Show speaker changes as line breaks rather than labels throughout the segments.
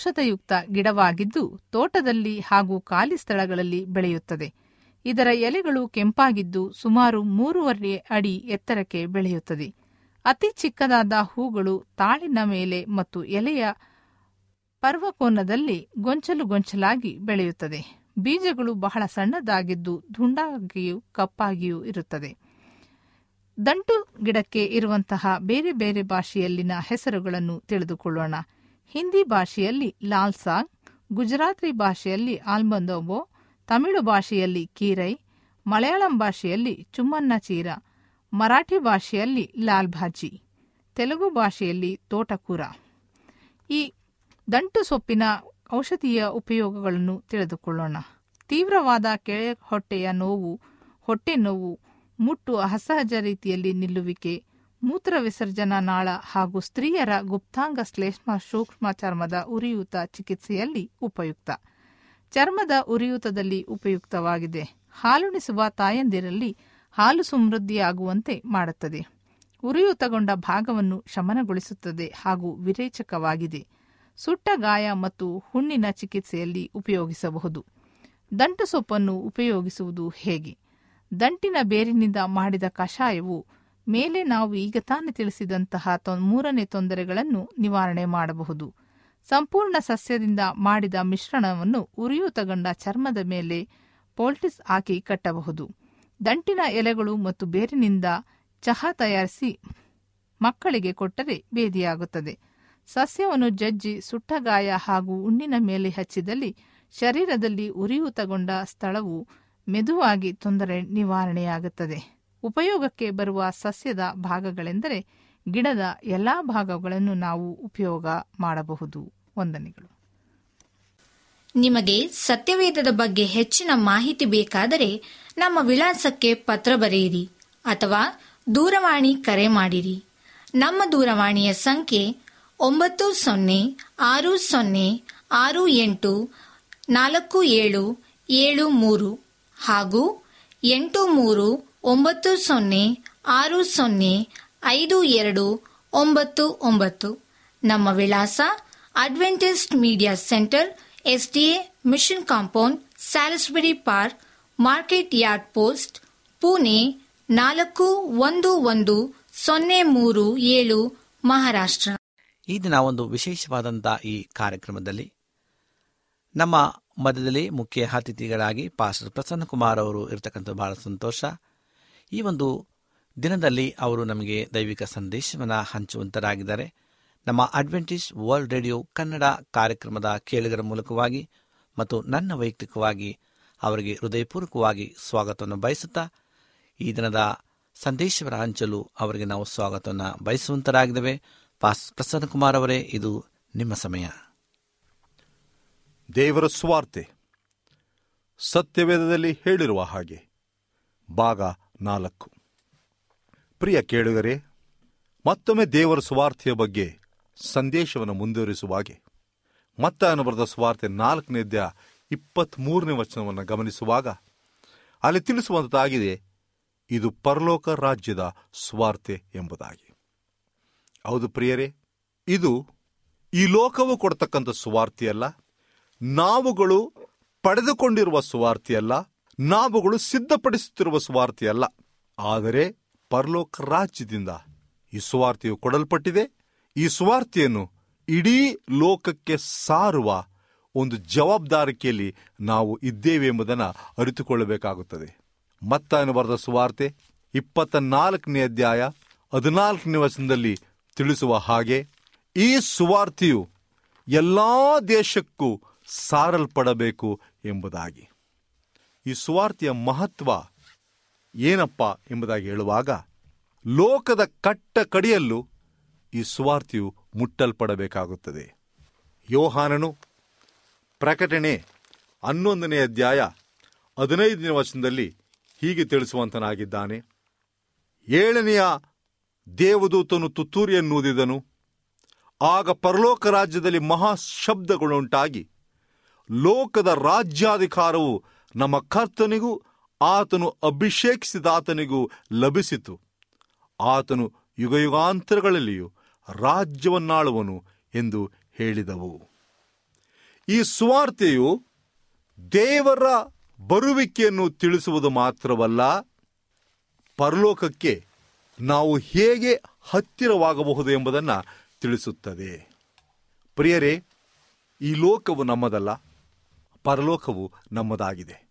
ಔಷಧಯುಕ್ತ ಗಿಡವಾಗಿದ್ದು ತೋಟದಲ್ಲಿ ಹಾಗೂ ಖಾಲಿ ಸ್ಥಳಗಳಲ್ಲಿ ಬೆಳೆಯುತ್ತದೆ. ಇದರ ಎಲೆಗಳು ಕೆಂಪಾಗಿದ್ದು ಸುಮಾರು ಮೂರುವರೆ ಅಡಿ ಎತ್ತರಕ್ಕೆ ಬೆಳೆಯುತ್ತದೆ. ಅತಿ ಚಿಕ್ಕದಾದ ಹೂಗಳು ತಾಳಿನ ಮೇಲೆ ಮತ್ತು ಎಲೆಯ ಪರ್ವಕೋನದಲ್ಲಿ ಗೊಂಚಲು ಗೊಂಚಲಾಗಿ ಬೆಳೆಯುತ್ತದೆ. ಬೀಜಗಳು ಬಹಳ ಸಣ್ಣದಾಗಿದ್ದು ದುಂಡಾಗಿಯೂ ಕಪ್ಪಾಗಿಯೂ ಇರುತ್ತದೆ. ದಂಟು ಗಿಡಕ್ಕೆ ಇರುವಂತಹ ಬೇರೆ ಬೇರೆ ಭಾಷೆಯಲ್ಲಿನ ಹೆಸರುಗಳನ್ನು ತಿಳಿದುಕೊಳ್ಳೋಣ. ಹಿಂದಿ ಭಾಷೆಯಲ್ಲಿ ಲಾಲ್ ಸಾಗ್, ಗುಜರಾತಿ ಭಾಷೆಯಲ್ಲಿ ಆಲ್ಬಂದೋಬೋ, ತಮಿಳು ಭಾಷೆಯಲ್ಲಿ ಕೀರೈ, ಮಲಯಾಳಂ ಭಾಷೆಯಲ್ಲಿ ಚುಮ್ಮನ್ನ ಚೀರ, ಮರಾಠಿ ಭಾಷೆಯಲ್ಲಿ ಲಾಲ್ ಭಾಜಿ, ತೆಲುಗು ಭಾಷೆಯಲ್ಲಿ ತೋಟಕೂರ. ಈ ದಂಟು ಸೊಪ್ಪಿನ ಔಷಧೀಯ ಉಪಯೋಗಗಳನ್ನು ತಿಳಿದುಕೊಳ್ಳೋಣ. ತೀವ್ರವಾದ ಕೆಳ ಹೊಟ್ಟೆಯ ನೋವು, ಹೊಟ್ಟೆ ನೋವು, ಮುಟ್ಟು ಅಸಹಜ ರೀತಿಯಲ್ಲಿ ನಿಲ್ಲುವಿಕೆ ಮೂತ್ರ ವಿಸರ್ಜನಾ ನಾಳ ಹಾಗೂ ಸ್ತ್ರೀಯರ ಗುಪ್ತಾಂಗ ಶ್ಲೇಷ್ಮ ಸೂಕ್ಷ್ಮ ಚರ್ಮದ ಉರಿಯೂತ ಚಿಕಿತ್ಸೆಯಲ್ಲಿ ಉಪಯುಕ್ತ. ಚರ್ಮದ ಉರಿಯೂತದಲ್ಲಿ ಉಪಯುಕ್ತವಾಗಿದೆ. ಹಾಲುಣಿಸುವ ತಾಯಂದಿರಲ್ಲಿ ಹಾಲು ಸಮೃದ್ಧಿಯಾಗುವಂತೆ ಮಾಡುತ್ತದೆ. ಉರಿಯೂತಗೊಂಡ ಭಾಗವನ್ನು ಶಮನಗೊಳಿಸುತ್ತದೆ ಹಾಗೂ ವಿರೇಚಕವಾಗಿದೆ. ಸುಟ್ಟ ಗಾಯ ಮತ್ತು ಹುಣ್ಣಿನ ಚಿಕಿತ್ಸೆಯಲ್ಲಿ ಉಪಯೋಗಿಸಬಹುದು. ದಂಟು ಸೊಪ್ಪನ್ನು ಉಪಯೋಗಿಸುವುದು ಹೇಗೆ? ದಂಟಿನ ಬೇರಿನಿಂದ ಮಾಡಿದ ಕಷಾಯವು ಮೇಲೆ ನಾವು ಈಗ ತಾನೇ ತಿಳಿಸಿದಂತಹ ಮೂರನೇ ತೊಂದರೆಗಳನ್ನು ನಿವಾರಣೆ ಮಾಡಬಹುದು. ಸಂಪೂರ್ಣ ಸಸ್ಯದಿಂದ ಮಾಡಿದ ಮಿಶ್ರಣವನ್ನು ಉರಿಯೂತಗೊಂಡ ಚರ್ಮದ ಮೇಲೆ ಪೋಲ್ಟಿಸ್ ಹಾಕಿ ಕಟ್ಟಬಹುದು. ದಂಟಿನ ಎಲೆಗಳು ಮತ್ತು ಬೇರಿನಿಂದ ಚಹಾ ತಯಾರಿಸಿ ಮಕ್ಕಳಿಗೆ ಕೊಟ್ಟರೆ ಭೇದಿಯಾಗುತ್ತದೆ ಸಸ್ಯವನ್ನು ಜಜ್ಜಿ ಸುಟ್ಟಗಾಯ ಹಾಗೂ ಉಣ್ಣಿನ ಮೇಲೆ ಹಚ್ಚಿದಲ್ಲಿ ಶರೀರದಲ್ಲಿ ಉರಿಯೂತಗೊಂಡ ಸ್ಥಳವು ಮೆದುವಾಗಿ ತೊಂದರೆ ನಿವಾರಣೆಯಾಗುತ್ತದೆ. ಉಪಯೋಗಕ್ಕೆ ಬರುವ ಸಸ್ಯದ ಭಾಗಗಳೆಂದರೆ ಗಿಡದ ಎಲ್ಲಾ ಭಾಗಗಳನ್ನು ನಾವು ಉಪಯೋಗ ಮಾಡಬಹುದು. ವಂದನೆಗಳು.
ನಿಮಗೆ ಸತ್ಯವೇದದ ಬಗ್ಗೆ ಹೆಚ್ಚಿನ ಮಾಹಿತಿ ಬೇಕಾದರೆ ನಮ್ಮ ವಿಳಾಸಕ್ಕೆ ಪತ್ರ ಬರೆಯಿರಿ ಅಥವಾ ದೂರವಾಣಿ ಕರೆ ಮಾಡಿರಿ. ನಮ್ಮ ದೂರವಾಣಿಯ ಸಂಖ್ಯೆ ಒಂಬತ್ತು ಸೊನ್ನೆ ಆರು ಸೊನ್ನೆ ಆರು ಎಂಟು ನಾಲ್ಕು ಏಳು ಏಳು ಮೂರು ಹಾಗೂ ಎಂಟು ಮೂರು ಒಂಬತ್ತು ಸೊನ್ನೆ ಆರು ಸೊನ್ನೆ ಐದು ಎರಡು ಒಂಬತ್ತು ಒಂಬತ್ತು. ನಮ್ಮ ವಿಳಾಸ Adventist media centre, S D A mission compound, Salisbury Park, market yard post, Pune ನಾಲ್ಕು ಒಂದು ಒಂದು ಸೊನ್ನೆ ಮೂರು ಏಳು, ಮಹಾರಾಷ್ಟ್ರ.
ಈ ದಿನ ಒಂದು ವಿಶೇಷವಾದಂಥ ಈ ಕಾರ್ಯಕ್ರಮದಲ್ಲಿ ನಮ್ಮ ಮಧ್ಯದಲ್ಲಿ ಮುಖ್ಯ ಅತಿಥಿಗಳಾಗಿ ಪಾಸ್ಟರ್ ಪ್ರಸನ್ನ ಕುಮಾರ್ ಅವರು ಇರತಕ್ಕಂಥ ಬಹಳ ಸಂತೋಷ. ಈ ಒಂದು ದಿನದಲ್ಲಿ ಅವರು ನಮಗೆ ದೈವಿಕ ಸಂದೇಶವನ್ನು ಹಂಚುವಂತರಾಗಿದ್ದಾರೆ. ನಮ್ಮ ಅಡ್ವೆಂಟೇಜ್ ವರ್ಲ್ಡ್ ರೇಡಿಯೋ ಕನ್ನಡ ಕಾರ್ಯಕ್ರಮದ ಕೇಳುಗರ ಮೂಲಕವಾಗಿ ಮತ್ತು ನನ್ನ ವೈಯಕ್ತಿಕವಾಗಿ ಅವರಿಗೆ ಹೃದಯಪೂರ್ವಕವಾಗಿ ಸ್ವಾಗತವನ್ನು ಬಯಸುತ್ತಾ ಈ ದಿನದ ಸಂದೇಶವರ ಹಂಚಲು ಅವರಿಗೆ ನಾವು ಸ್ವಾಗತವನ್ನು ಬಯಸುವಂತರಾಗಿದ್ದೇವೆ. ಪಾಸ್ ಪ್ರಸನ್ನ ಕುಮಾರ್ ಅವರೇ, ಇದು ನಿಮ್ಮ ಸಮಯ.
ದೇವರ ಸ್ವಾರ್ತೆ ಸತ್ಯವೇದದಲ್ಲಿ ಹೇಳಿರುವ ಹಾಗೆ. ಭಾಗ ನಾಲ್ಕು. ಪ್ರಿಯ ಕೇಳುಗರೆ, ಮತ್ತೊಮ್ಮೆ ದೇವರ ಸ್ವಾರ್ಥೆಯ ಬಗ್ಗೆ ಸಂದೇಶವನ್ನು ಮುಂದುವರಿಸುವಾಗೆ ಮತ್ತ ಅನುಭವದ ಸ್ವಾರ್ತೆ ನಾಲ್ಕನೇ ಅಧ್ಯಾಯ ಇಪ್ಪತ್ಮೂರನೇ ವಚನವನ್ನು ಗಮನಿಸುವಾಗ ಅಲ್ಲಿ ತಿಳಿಸುವಂತಾಗಿದೆ ಇದು ಪರಲೋಕ ರಾಜ್ಯದ ಸ್ವಾರ್ಥೆ ಎಂಬುದಾಗಿ. ಹೌದು ಪ್ರಿಯರೇ, ಇದು ಈ ಲೋಕವು ಕೊಡ್ತಕ್ಕಂಥ ಸುವಾರ್ತೆಯಲ್ಲ, ನಾವುಗಳು ಪಡೆದುಕೊಂಡಿರುವ ಸುವಾರ್ತೆಯಲ್ಲ ನಾವುಗಳು ಸಿದ್ಧಪಡಿಸುತ್ತಿರುವ ಸುವಾರ್ತೆಯಲ್ಲ. ಆದರೆ ಪರಲೋಕ ರಾಜ್ಯದಿಂದ ಈ ಸುವಾರ್ತೆಯು ಕೊಡಲ್ಪಟ್ಟಿದೆ. ಈ ಸುವಾರ್ತೆಯನ್ನು ಇಡೀ ಲೋಕಕ್ಕೆ ಸಾರುವ ಒಂದು ಜವಾಬ್ದಾರಿಕೆಯಲ್ಲಿ ನಾವು ಇದ್ದೇವೆ ಎಂಬುದನ್ನು ಅರಿತುಕೊಳ್ಳಬೇಕಾಗುತ್ತದೆ. ಮತ್ತ ಬರೆದ ಸುವಾರ್ತೆ ಇಪ್ಪತ್ತ ನಾಲ್ಕನೇ ಅಧ್ಯಾಯ ಹದಿನಾಲ್ಕನೇ ವಚನದಲ್ಲಿ ತಿಳಿಸುವ ಹಾಗೆ, ಈ ಸುವಾರ್ತೆಯು ಎಲ್ಲಾ ದೇಶಕ್ಕೂ ಸಾರಲ್ಪಡಬೇಕು ಎಂಬುದಾಗಿ. ಈ ಸುವಾರ್ತೆಯ ಮಹತ್ವ ಏನಪ್ಪ ಎಂಬುದಾಗಿ ಹೇಳುವಾಗ, ಲೋಕದ ಕಟ್ಟ ಕಡಿಯಲ್ಲೂ ಈ ಸುವಾರ್ತೆಯು ಮುಟ್ಟಲ್ಪಡಬೇಕಾಗುತ್ತದೆ. ಯೋಹಾನನು ಪ್ರಕಟಣೆ ಹನ್ನೊಂದನೇ ಅಧ್ಯಾಯ ಹದಿನೈದನೇ ವಚನದಲ್ಲಿ ಹೀಗೆ ತಿಳಿಸುವಂತನಾಗಿದ್ದಾನೆ. ಏಳನೆಯ ದೇವದೂತನು ತುತ್ತೂರಿಯನ್ನೂದಿದನು ಆಗ ಪರಲೋಕ ರಾಜ್ಯದಲ್ಲಿ ಮಹಾ ಶಬ್ದಗಳುಂಟಾಗಿ ಲೋಕದ ರಾಜ್ಯಾಧಿಕಾರವು ನಮ್ಮ ಕರ್ತನಿಗೂ ಆತನು ಅಭಿಷೇಕಿಸಿದಾತನಿಗೂ ಲಭಿಸಿತು. ಆತನು ಯುಗಯುಗಾಂತರಗಳಲ್ಲಿಯೂ ರಾಜ್ಯವನ್ನಾಳುವನು ಎಂದು ಹೇಳಿದವು. ಈ ಸುವಾರ್ತೆಯು ದೇವರ ಬರುವಿಕೆಯನ್ನು ತಿಳಿಸುವುದು ಮಾತ್ರವಲ್ಲ, ಪರಲೋಕಕ್ಕೆ ನಾವು ಹೇಗೆ ಹತ್ತಿರವಾಗಬಹುದು ಎಂಬುದನ್ನು ತಿಳಿಸುತ್ತದೆ. ಪ್ರಿಯರೇ, ಈ ಲೋಕವು ನಮ್ಮದಲ್ಲ. ಪರಲೋಕವು ನಮ್ಮದಾಗಿದೆ.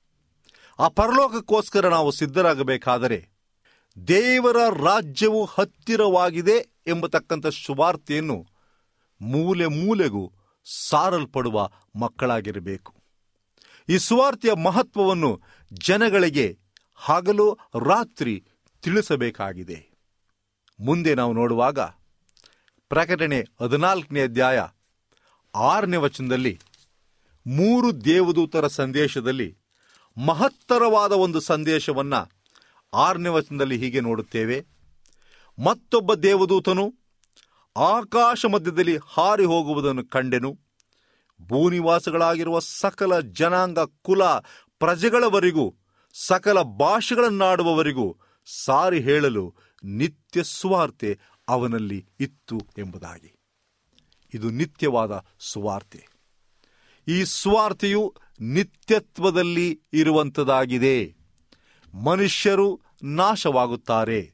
ಆ ಪರಲೋಕಕ್ಕೋಸ್ಕರ ನಾವು ಸಿದ್ಧರಾಗಬೇಕಾದರೆ ದೇವರ ರಾಜ್ಯವು ಹತ್ತಿರವಾಗಿದೆ ಎಂಬತಕ್ಕಂಥ ಶುಭಾರ್ತೆಯನ್ನು ಮೂಲೆ ಮೂಲೆಗೂ ಸಾರಲ್ಪಡುವ ಮಕ್ಕಳಾಗಿರಬೇಕು. ಈ ಸುವಾರ್ತೆಯ ಮಹತ್ವವನ್ನು ಜನಗಳಿಗೆ ಹಗಲು ರಾತ್ರಿ ತಿಳಿಸಬೇಕಾಗಿದೆ. ಮುಂದೆ ನಾವು ನೋಡುವಾಗ ಪ್ರಕಟಣೆ ಹದಿನಾಲ್ಕನೇ ಅಧ್ಯಾಯ ಆರನೇ ವಚನದಲ್ಲಿ ಮೂರು ದೇವದೂತರ ಸಂದೇಶದಲ್ಲಿ ಮಹತ್ತರವಾದ ಒಂದು ಸಂದೇಶವನ್ನ ಆರನೇ ವಚನದಲ್ಲಿ ಹೀಗೆ ನೋಡುತ್ತೇವೆ. ಮತ್ತೊಬ್ಬ ದೇವದೂತನು ಆಕಾಶ ಮಧ್ಯದಲ್ಲಿ ಹಾರಿ ಹೋಗುವುದನ್ನು ಕಂಡೆನು. ಭೂನಿವಾಸಗಳಾಗಿರುವ ಸಕಲ ಜನಾಂಗ, ಕುಲ, ಪ್ರಜೆಗಳವರೆಗೂ, ಸಕಲ ಭಾಷೆಗಳನ್ನಾಡುವವರಿಗೂ ಸಾರಿ ಹೇಳಲು ನಿತ್ಯ ಸುವಾರ್ತೆ ಅವನಲ್ಲಿ ಇತ್ತು ಎಂಬುದಾಗಿ. ಇದು ನಿತ್ಯವಾದ ಸುವಾರ್ತೆ. ಈ ಸ್ವಾರ್ಥಿಯು ನಿತ್ಯತ್ವದಲ್ಲಿ ಇರುವಂಥದ್ದಾಗಿದೆ ಮನುಷ್ಯರು ನಾಶವಾಗುತ್ತಾರೆ.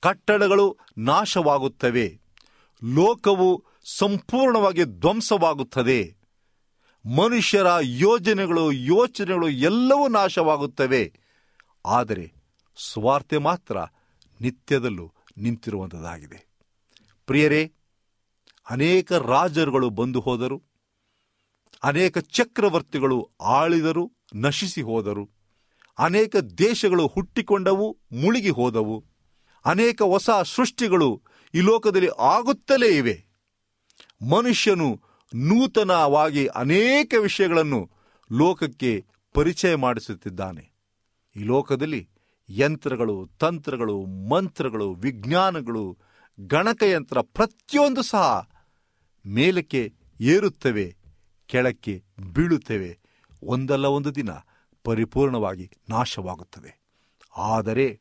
ಕಟ್ಟಡಗಳು ನಾಶವಾಗುತ್ತವೆ. ಲೋಕವು ಸಂಪೂರ್ಣವಾಗಿ ಧ್ವಂಸವಾಗುತ್ತದೆ. ಮನುಷ್ಯರ ಯೋಜನೆಗಳು, ಯೋಚನೆಗಳು ಎಲ್ಲವೂ ನಾಶವಾಗುತ್ತವೆ. ಆದರೆ ಸ್ವಾರ್ಥೆ ಮಾತ್ರ ನಿತ್ಯದಲ್ಲೂ ನಿಂತಿರುವಂಥದ್ದಾಗಿದೆ ಪ್ರಿಯರೇ, ಅನೇಕ ರಾಜರುಗಳು ಬಂದು ಹೋದರು. ಅನೇಕ ಚಕ್ರವರ್ತಿಗಳು ಆಳಿದರು, ನಶಿಸಿ ಹೋದರು. ಅನೇಕ ದೇಶಗಳು ಹುಟ್ಟಿಕೊಂಡವು, ಮುಳುಗಿ ಹೋದವು. ಅನೇಕ ಹೊಸ ಸೃಷ್ಟಿಗಳು ಈ ಲೋಕದಲ್ಲಿ ಆಗುತ್ತಲೇ ಇವೆ. ಮನುಷ್ಯನು ನೂತನವಾಗಿ ಅನೇಕ ವಿಷಯಗಳನ್ನು ಲೋಕಕ್ಕೆ ಪರಿಚಯ ಮಾಡಿಸುತ್ತಿದ್ದಾನೆ. ಈ ಲೋಕದಲ್ಲಿ ಯಂತ್ರಗಳು, ತಂತ್ರಗಳು, ಮಂತ್ರಗಳು, ವಿಜ್ಞಾನಗಳು, ಗಣಕಯಂತ್ರ ಪ್ರತಿಯೊಂದು ಸಹ ಮೇಲಕ್ಕೆ ಏರುತ್ತವೆ. ಕೆಳಕ್ಕೆ ಬೀಳುತ್ತೇವೆ. ಒಂದಲ್ಲ ಒಂದು ದಿನ ಪರಿಪೂರ್ಣವಾಗಿ ನಾಶವಾಗುತ್ತದೆ. ಆದರೆ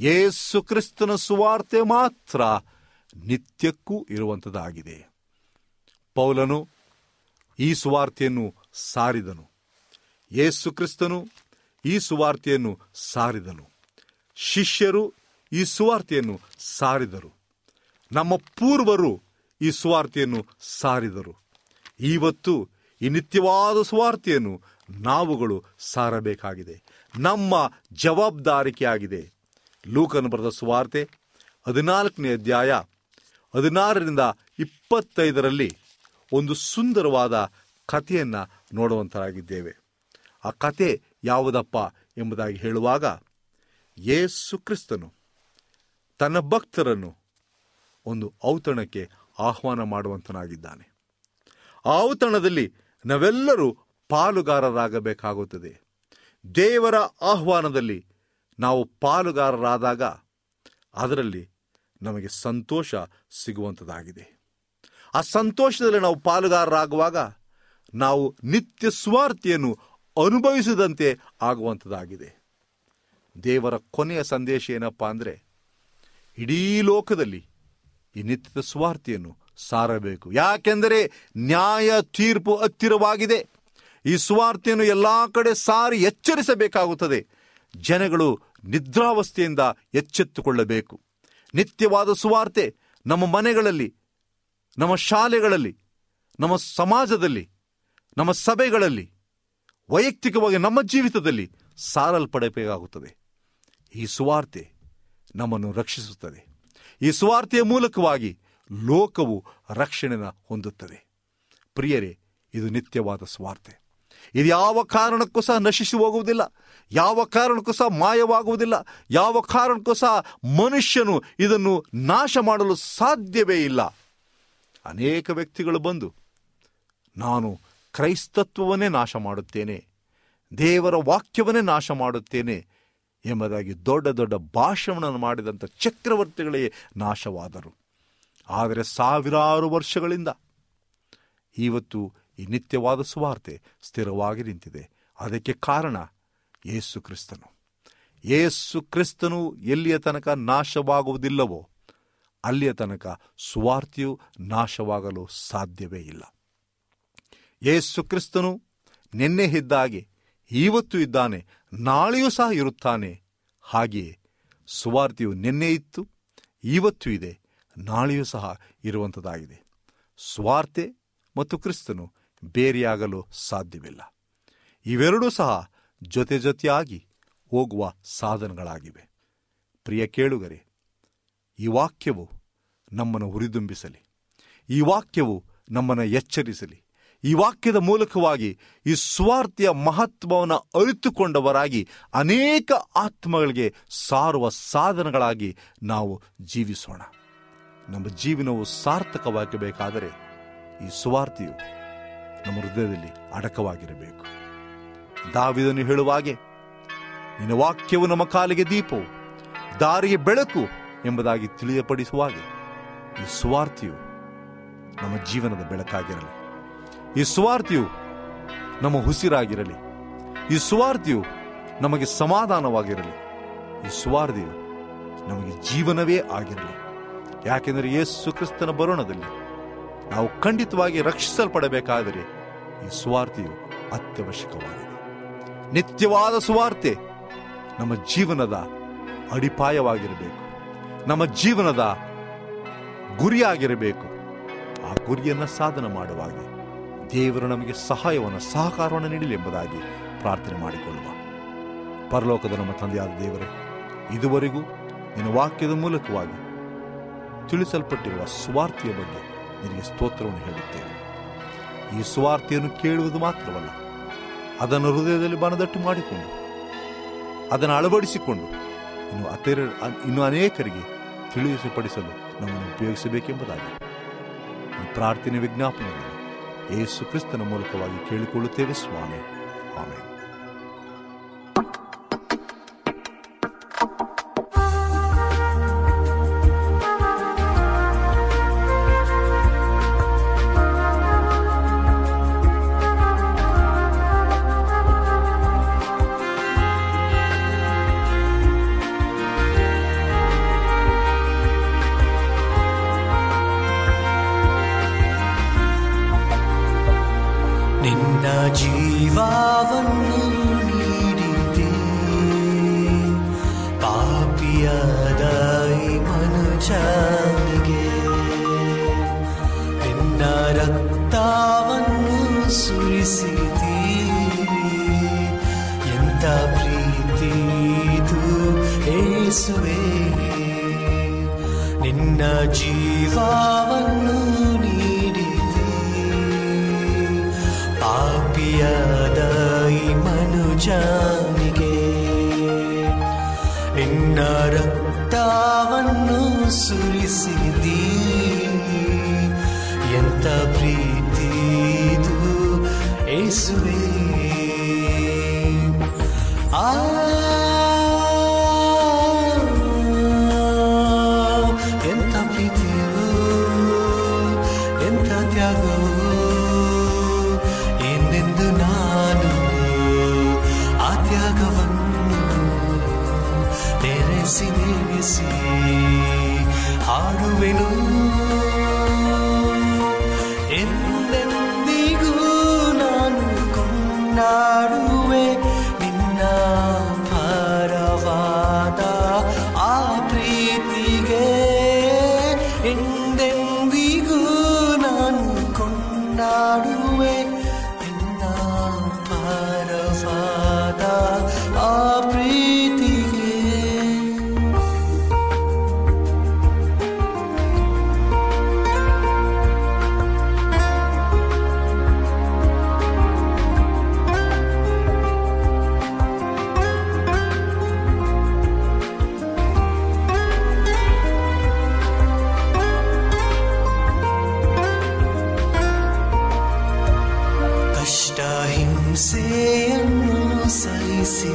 ಯೇಸು ಕ್ರಿಸ್ತನ ಸುವಾರ್ತೆ ಮಾತ್ರ ನಿತ್ಯಕ್ಕೂ ಇರುವಂಥದ್ದಾಗಿದೆ ಪೌಲನು ಈ ಸುವಾರ್ತೆಯನ್ನು ಸಾರಿದನು. ಯೇಸು ಕ್ರಿಸ್ತನು ಈ ಸುವಾರ್ತೆಯನ್ನು ಸಾರಿದನು. ಶಿಷ್ಯರು ಈ ಸುವಾರ್ತೆಯನ್ನು ಸಾರಿದರು. ನಮ್ಮ ಪೂರ್ವರು ಈ ಸುವಾರ್ತೆಯನ್ನು ಸಾರಿದರು. ಇವತ್ತು ಈ ನಿತ್ಯವಾದ ಸುವಾರ್ತೆಯನ್ನು ನಾವುಗಳು ಸಾರಬೇಕಾಗಿದೆ. ನಮ್ಮ ಜವಾಬ್ದಾರಿಕೆಯಾಗಿದೆ. ಲೂಕನ ಬರೆದ ಸುವಾರ್ತೆ ಹದಿನಾಲ್ಕನೇ ಅಧ್ಯಾಯ ಹದಿನಾರರಿಂದ ಇಪ್ಪತ್ತೈದರಲ್ಲಿ ಒಂದು ಸುಂದರವಾದ ಕಥೆಯನ್ನು ನೋಡುವಂತರಾಗಿದ್ದೇವೆ. ಆ ಕತೆ ಯಾವುದಪ್ಪ ಎಂಬುದಾಗಿ ಹೇಳುವಾಗ, ಯೇಸು ಕ್ರಿಸ್ತನು ತನ್ನ ಭಕ್ತರನ್ನು ಒಂದು ಔತಣಕ್ಕೆ ಆಹ್ವಾನ ಮಾಡುವಂತನಾಗಿದ್ದಾನೆ. ಆ ಔತಣದಲ್ಲಿ ನಾವೆಲ್ಲರೂ ಪಾಲುಗಾರರಾಗಬೇಕಾಗುತ್ತದೆ. ದೇವರ ಆಹ್ವಾನದಲ್ಲಿ ನಾವು ಪಾಲುಗಾರರಾದಾಗ ಅದರಲ್ಲಿ ನಮಗೆ ಸಂತೋಷ ಸಿಗುವಂಥದ್ದಾಗಿದೆ ಆ ಸಂತೋಷದಲ್ಲಿ ನಾವು ಪಾಲುಗಾರರಾಗುವಾಗ ನಾವು ನಿತ್ಯ ಸ್ವಾರ್ಥಿಯನ್ನು ಅನುಭವಿಸದಂತೆ ಆಗುವಂಥದ್ದಾಗಿದೆ ದೇವರ ಕೊನೆಯ ಸಂದೇಶ ಏನಪ್ಪ ಅಂದರೆ, ಇಡೀ ಲೋಕದಲ್ಲಿ ಈ ನಿತ್ಯದ ಸ್ವಾರ್ಥಿಯನ್ನು ಸಾರಬೇಕು. ಯಾಕೆಂದರೆ ನ್ಯಾಯ ತೀರ್ಪು ಹತ್ತಿರವಾಗಿದೆ. ಈ ಸ್ವಾರ್ಥಿಯನ್ನು ಎಲ್ಲ ಕಡೆ ಸಾರಿ ಎಚ್ಚರಿಸಬೇಕಾಗುತ್ತದೆ. ಜನಗಳು ನಿದ್ರಾವಸ್ಥೆಯಿಂದ ಎಚ್ಚೆತ್ತುಕೊಳ್ಳಬೇಕು. ನಿತ್ಯವಾದ ಸುವಾರ್ತೆ ನಮ್ಮ ಮನೆಗಳಲ್ಲಿ, ನಮ್ಮ ಶಾಲೆಗಳಲ್ಲಿ, ನಮ್ಮ ಸಮಾಜದಲ್ಲಿ, ನಮ್ಮ ಸಭೆಗಳಲ್ಲಿ, ವೈಯಕ್ತಿಕವಾಗಿ ನಮ್ಮ ಜೀವಿತದಲ್ಲಿ ಸಾರಲ್ಪಡಬೇಕಾಗುತ್ತದೆ. ಈ ಸುವಾರ್ತೆ ನಮ್ಮನ್ನು ರಕ್ಷಿಸುತ್ತದೆ. ಈ ಸುವಾರ್ತೆಯ ಮೂಲಕವಾಗಿ ಲೋಕವು ರಕ್ಷಣೆನ ಹೊಂದುತ್ತದೆ. ಪ್ರಿಯರೇ, ಇದು ನಿತ್ಯವಾದ ಸ್ವಾರ್ಥೆ ಇದು ಯಾವ ಕಾರಣಕ್ಕೂ ಸಹ ನಶಿಸಿ ಹೋಗುವುದಿಲ್ಲ. ಯಾವ ಕಾರಣಕ್ಕೂ ಸಹ ಮಾಯವಾಗುವುದಿಲ್ಲ. ಯಾವ ಕಾರಣಕ್ಕೂ ಸಹ ಮನುಷ್ಯನು ಇದನ್ನು ನಾಶ ಮಾಡಲು ಸಾಧ್ಯವೇ ಇಲ್ಲ. ಅನೇಕ ವ್ಯಕ್ತಿಗಳು ಬಂದು, ನಾನು ಕ್ರೈಸ್ತತ್ವವನ್ನೇ ನಾಶ ಮಾಡುತ್ತೇನೆ. ದೇವರ ವಾಕ್ಯವನ್ನೇ ನಾಶ ಮಾಡುತ್ತೇನೆ. ಎಂಬುದಾಗಿ ದೊಡ್ಡ ದೊಡ್ಡ ಭಾಷಣವನ್ನು ಮಾಡಿದಂಥ ಚಕ್ರವರ್ತಿಗಳೇ ನಾಶವಾದರು. ಆದರೆ ಸಾವಿರಾರು ವರ್ಷಗಳಿಂದ. ಇವತ್ತು ಈ ನಿತ್ಯವಾದ ಸುವಾರ್ತೆ ಸ್ಥಿರವಾಗಿ ನಿಂತಿದೆ. ಅದಕ್ಕೆ ಕಾರಣ ಯೇಸು ಕ್ರಿಸ್ತನು. ಯೇಸು ಕ್ರಿಸ್ತನು ಎಲ್ಲಿಯ ತನಕ ನಾಶವಾಗುವುದಿಲ್ಲವೋ, ಅಲ್ಲಿಯ ತನಕ ಸುವಾರ್ತೆಯು ನಾಶವಾಗಲು ಸಾಧ್ಯವೇ ಇಲ್ಲ. ಯೇಸು ಕ್ರಿಸ್ತನು ನಿನ್ನೆ ಇದ್ದಾಗೆ ಇವತ್ತು ಇದ್ದಾನೆ, ನಾಳೆಯೂ ಸಹ ಇರುತ್ತಾನೆ. ಹಾಗೆಯೇ ಸುವಾರ್ತೆಯು ನಿನ್ನೆ ಇತ್ತು ಇವತ್ತು ಇದೆ. ನಾಳೆಯೂ ಸಹ ಇರುವಂಥದ್ದಾಗಿದೆ ಸ್ವಾರ್ತೆ ಮತ್ತು ಕ್ರಿಸ್ತನು ಬೇರೆಯಾಗಲು ಸಾಧ್ಯವಿಲ್ಲ. ಇವೆರಡೂ ಸಹ ಜೊತೆ ಜೊತೆಯಾಗಿ ಹೋಗುವ ಸಾಧನಗಳಾಗಿವೆ. ಪ್ರಿಯ ಕೇಳುಗರೆ, ಈ ವಾಕ್ಯವು ನಮ್ಮನ್ನು ಹುರಿದುಂಬಿಸಲಿ. ಈ ವಾಕ್ಯವು ನಮ್ಮನ್ನು ಎಚ್ಚರಿಸಲಿ. ಈ ವಾಕ್ಯದ ಮೂಲಕವಾಗಿ ಈ ಸ್ವಾರ್ಥಿಯ ಮಹತ್ವವನ್ನು ಅರಿತುಕೊಂಡವರಾಗಿ ಅನೇಕ ಆತ್ಮಗಳಿಗೆ ಸಾರುವ ಸಾಧನಗಳಾಗಿ ನಾವು ಜೀವಿಸೋಣ. ನಮ್ಮ ಜೀವನವು ಸಾರ್ಥಕವಾಗಬೇಕಾದರೆ ಈ ಸುವಾರ್ತೆಯು ನಮ್ಮ ಹೃದಯದಲ್ಲಿ ಅಡಕವಾಗಿರಬೇಕು. ದಾವಿದನು ಹೇಳುವ ಹಾಗೆ, ನಿನ್ನ ವಾಕ್ಯವು ನಮ್ಮ ಕಾಲಿಗೆ ದೀಪವು ದಾರಿಗೆ ಬೆಳಕು ಎಂಬುದಾಗಿ ತಿಳಿಯಪಡಿಸುವ ಹಾಗೆ ಈ ಸುವಾರ್ತೆಯು ನಮ್ಮ ಜೀವನದ ಬೆಳಕಾಗಿರಲಿ. ಈ ಸುವಾರ್ತೆಯು ನಮ್ಮ ಉಸಿರಾಗಿರಲಿ. ಈ ಸುವಾರ್ತೆಯು ನಮಗೆ ಸಮಾಧಾನವಾಗಿರಲಿ. ಈ ಸುವಾರ್ತೆಯು ನಮಗೆ ಜೀವನವೇ ಆಗಿರಲಿ. ಯಾಕೆಂದರೆ ಯೇಸು ಕ್ರಿಸ್ತನ ಬರೋಣದಲ್ಲಿ ನಾವು ಖಂಡಿತವಾಗಿ ರಕ್ಷಿಸಲ್ಪಡಬೇಕಾದರೆ ಈ ಸುವಾರ್ತೆಯು ಅತ್ಯವಶ್ಯಕವಾಗಿದೆ. ನಿತ್ಯವಾದ ಸುವಾರ್ತೆ ನಮ್ಮ ಜೀವನದ ಅಡಿಪಾಯವಾಗಿರಬೇಕು. ನಮ್ಮ ಜೀವನದ ಗುರಿಯಾಗಿರಬೇಕು. ಆ ಗುರಿಯನ್ನು ಸಾಧನ ಮಾಡುವಾಗ ದೇವರು ನಮಗೆ ಸಹಾಯವನ್ನು, ಸಹಕಾರವನ್ನು ನೀಡಲಿ ಎಂಬುದಾಗಿ ಪ್ರಾರ್ಥನೆ ಮಾಡಿಕೊಳ್ಳುವ. ಪರಲೋಕದ ನಮ್ಮ ತಂದೆಯಾದ ದೇವರೇ, ಇದುವರೆಗೂ ನಿನ್ನ ವಾಕ್ಯದ ಮೂಲಕವಾಗಿ ತಿಳಿಸಲ್ಪಟ್ಟಿರುವ ಸುವಾರ್ತೆಯ ಬಗ್ಗೆ ನಿನಗೆ ಸ್ತೋತ್ರವನ್ನು ಹೇಳುತ್ತೇನೆ. ಈ ಸುವಾರ್ತೆಯನ್ನು ಕೇಳುವುದು ಮಾತ್ರವಲ್ಲ, ಅದನ್ನು ಹೃದಯದಲ್ಲಿ ಬನದಟ್ಟು ಮಾಡಿಕೊಂಡು, ಅದನ್ನು ಅಳವಡಿಸಿಕೊಂಡು ಇನ್ನು ಅತಿರ, ಇನ್ನು ಅನೇಕರಿಗೆ ತಿಳಿಸಪಡಿಸಲು ನಮ್ಮನ್ನು ಉಪಯೋಗಿಸಬೇಕೆಂಬುದಾಗಿ ಈ ಪ್ರಾರ್ಥನೆ ವಿಜ್ಞಾಪನೆಯನ್ನು ಯೇಸು ಕ್ರಿಸ್ತನ ಮೂಲಕವಾಗಿ ಕೇಳಿಕೊಳ್ಳುತ್ತೇವೆ. ಸ್ವಾಮಿ ಆಮೇಲೆ
ಸುರಿಸಿದಿ ಎಂತ ಪ್ರೀತಿ ಏಸುವೆ? ನಿನ್ನ ಜೀವವನ್ನು ನೀಡಿದೆ. ಪಾಪಿಯಾದ ಮನುಜನಿಗೆ ನಿನ್ನ ರಕ್ತವನ್ನು ಸುರಿಸಿದಿ ಹಾಡುವೆನು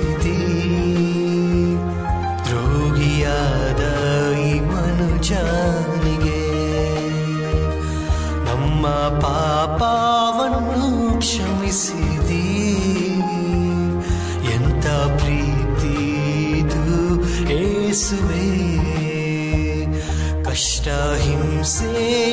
ಸಹಿಸಿದೆ ರೋಗಿಯಾದ ಈ ಮನುಜನಿಗೆ ನಮ್ಮ ಪಾಪವನ್ನು ಕ್ಷಮಿಸಿದಿ. ಎಂಥ ಪ್ರೀತಿ ಏಸುವೆ. ಕಷ್ಟ ಹಿಂಸೆಯನ್ನು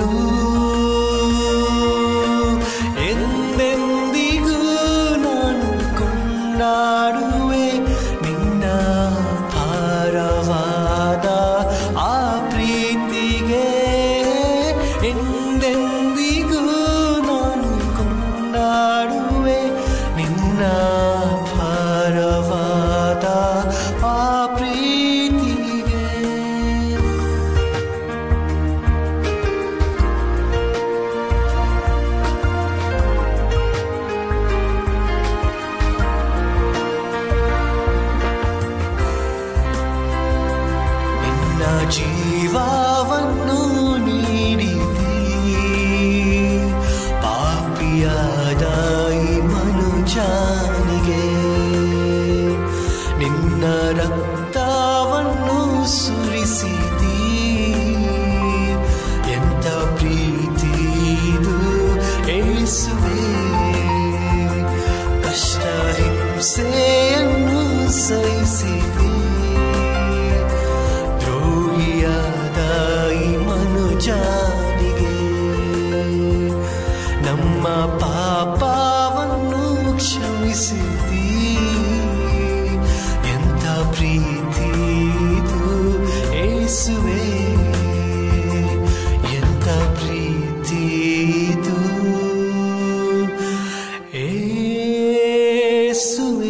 वन्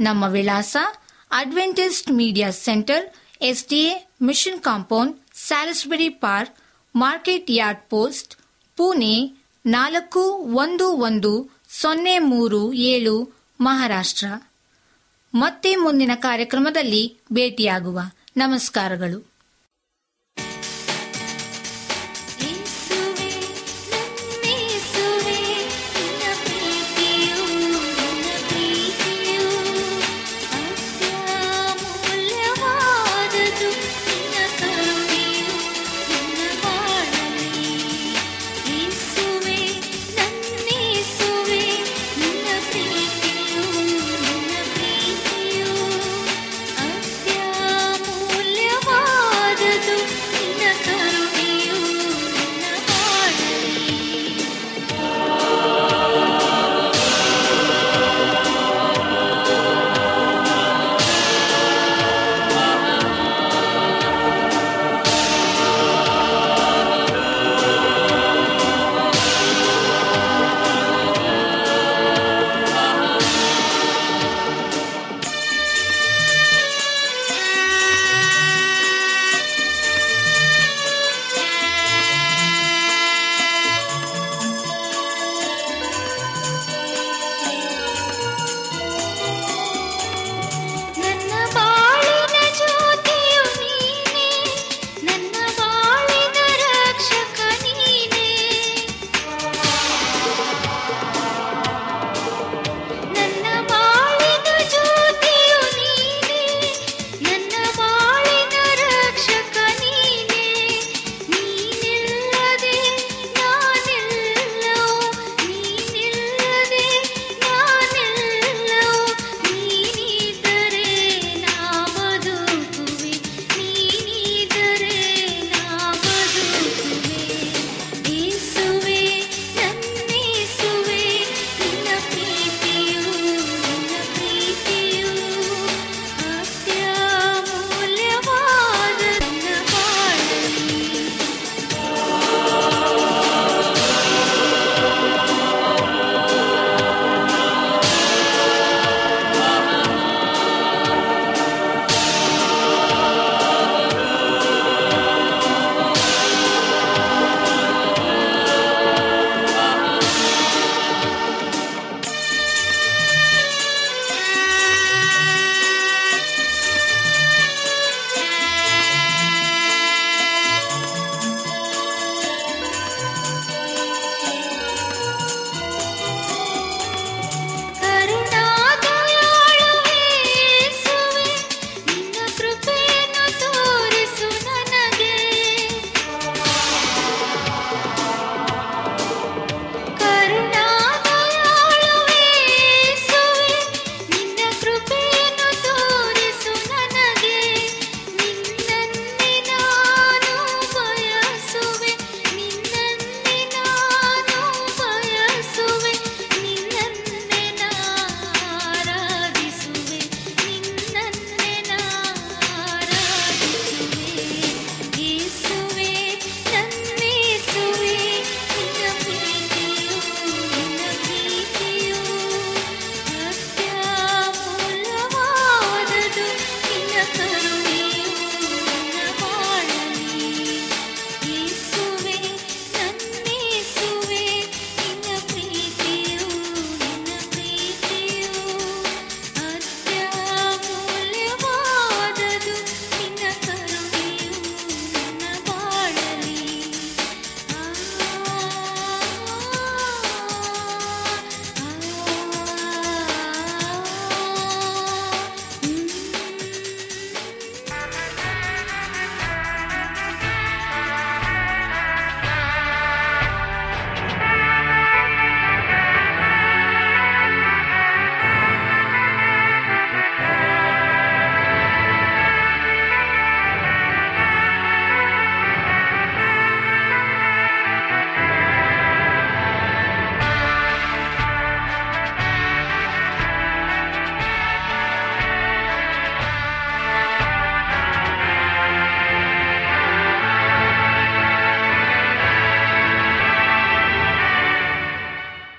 ನಮ್ಮ ವಿಳಾಸ Adventist media centre SDA mission compound Salisbury Park market yard post Pune ನಾಲ್ಕು ಒಂದು ಒಂದು ಸೊನ್ನೆ ಮೂರು ಏಳು, ಮಹಾರಾಷ್ಟ್ರ. ಮತ್ತೆ ಮುಂದಿನ ಕಾರ್ಯಕ್ರಮದಲ್ಲಿ ಭೇಟಿಯಾಗುವ. ನಮಸ್ಕಾರಗಳು.